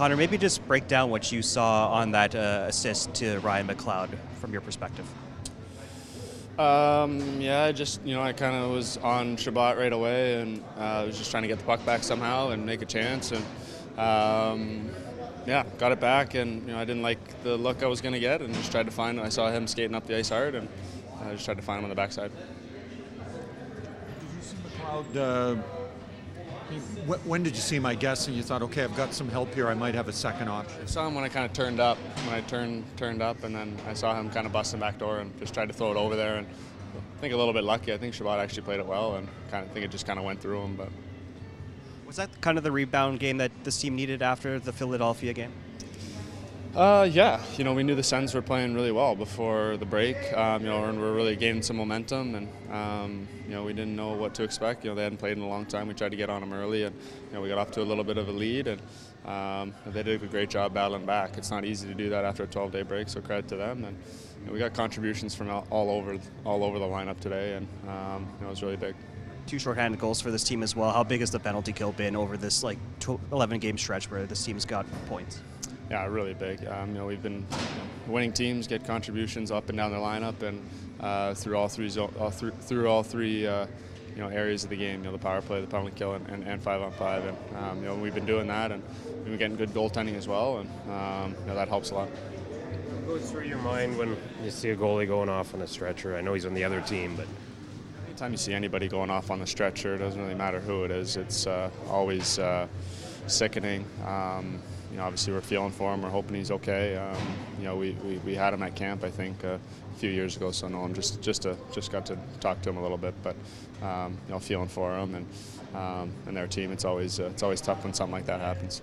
Connor, maybe just break down what you saw on that uh, assist to Ryan McLeod from your perspective. Um, yeah, I just you know I kind of was on Chabot right away, and uh, I was just trying to get the puck back somehow and make a chance, and um, yeah, got it back, and you know I didn't like the look I was going to get, and just tried to find. I saw him skating up the ice hard, and I just tried to find him on the backside. Did you see McLeod? Uh, when did you see my I guess, and you thought, okay, I've got some help here. I might have a second option. I saw him when I kind of turned up. When I turned turned up, and then I saw him kind of busting back door and just tried to throw it over there. And I think a little bit lucky. I think Chabot actually played it well, and kind of think it just kind of went through him. But was that kind of the rebound game that this team needed after the Philadelphia game? Uh, yeah, you know, we knew the Sens were playing really well before the break. Um, you know, and we're really gaining some momentum, and um, you know, we didn't know what to expect. You know, they hadn't played in a long time. We tried to get on them early, and you know, we got off to a little bit of a lead, and um, they did a great job battling back. It's not easy to do that after a 12-day break, so credit to them. And you know, we got contributions from all over all over the lineup today, and um, you know, it was really big two shorthanded goals for this team as well. How big has the penalty kill been over this like 11 game stretch where this team's got points? Yeah, really big. Um, you know, we've been winning teams get contributions up and down the lineup, and uh, through all three all through, through all three uh, you know areas of the game. You know, the power play, the penalty kill, and, and, and five on five. And um, you know, we've been doing that, and we've been getting good goaltending as well, and um, you know, that helps a lot. What goes through your mind when you see a goalie going off on a stretcher? I know he's on the other team, but anytime you see anybody going off on the stretcher, it doesn't really matter who it is. It's uh, always uh, sickening. Um, you know, obviously we're feeling for him. We're hoping he's okay. Um, you know, we, we, we, had him at camp, I think, uh, a few years ago. So no, I'm just just to, just got to talk to him a little bit, but um, you know, feeling for him and um, and their team. It's always uh, it's always tough when something like that happens.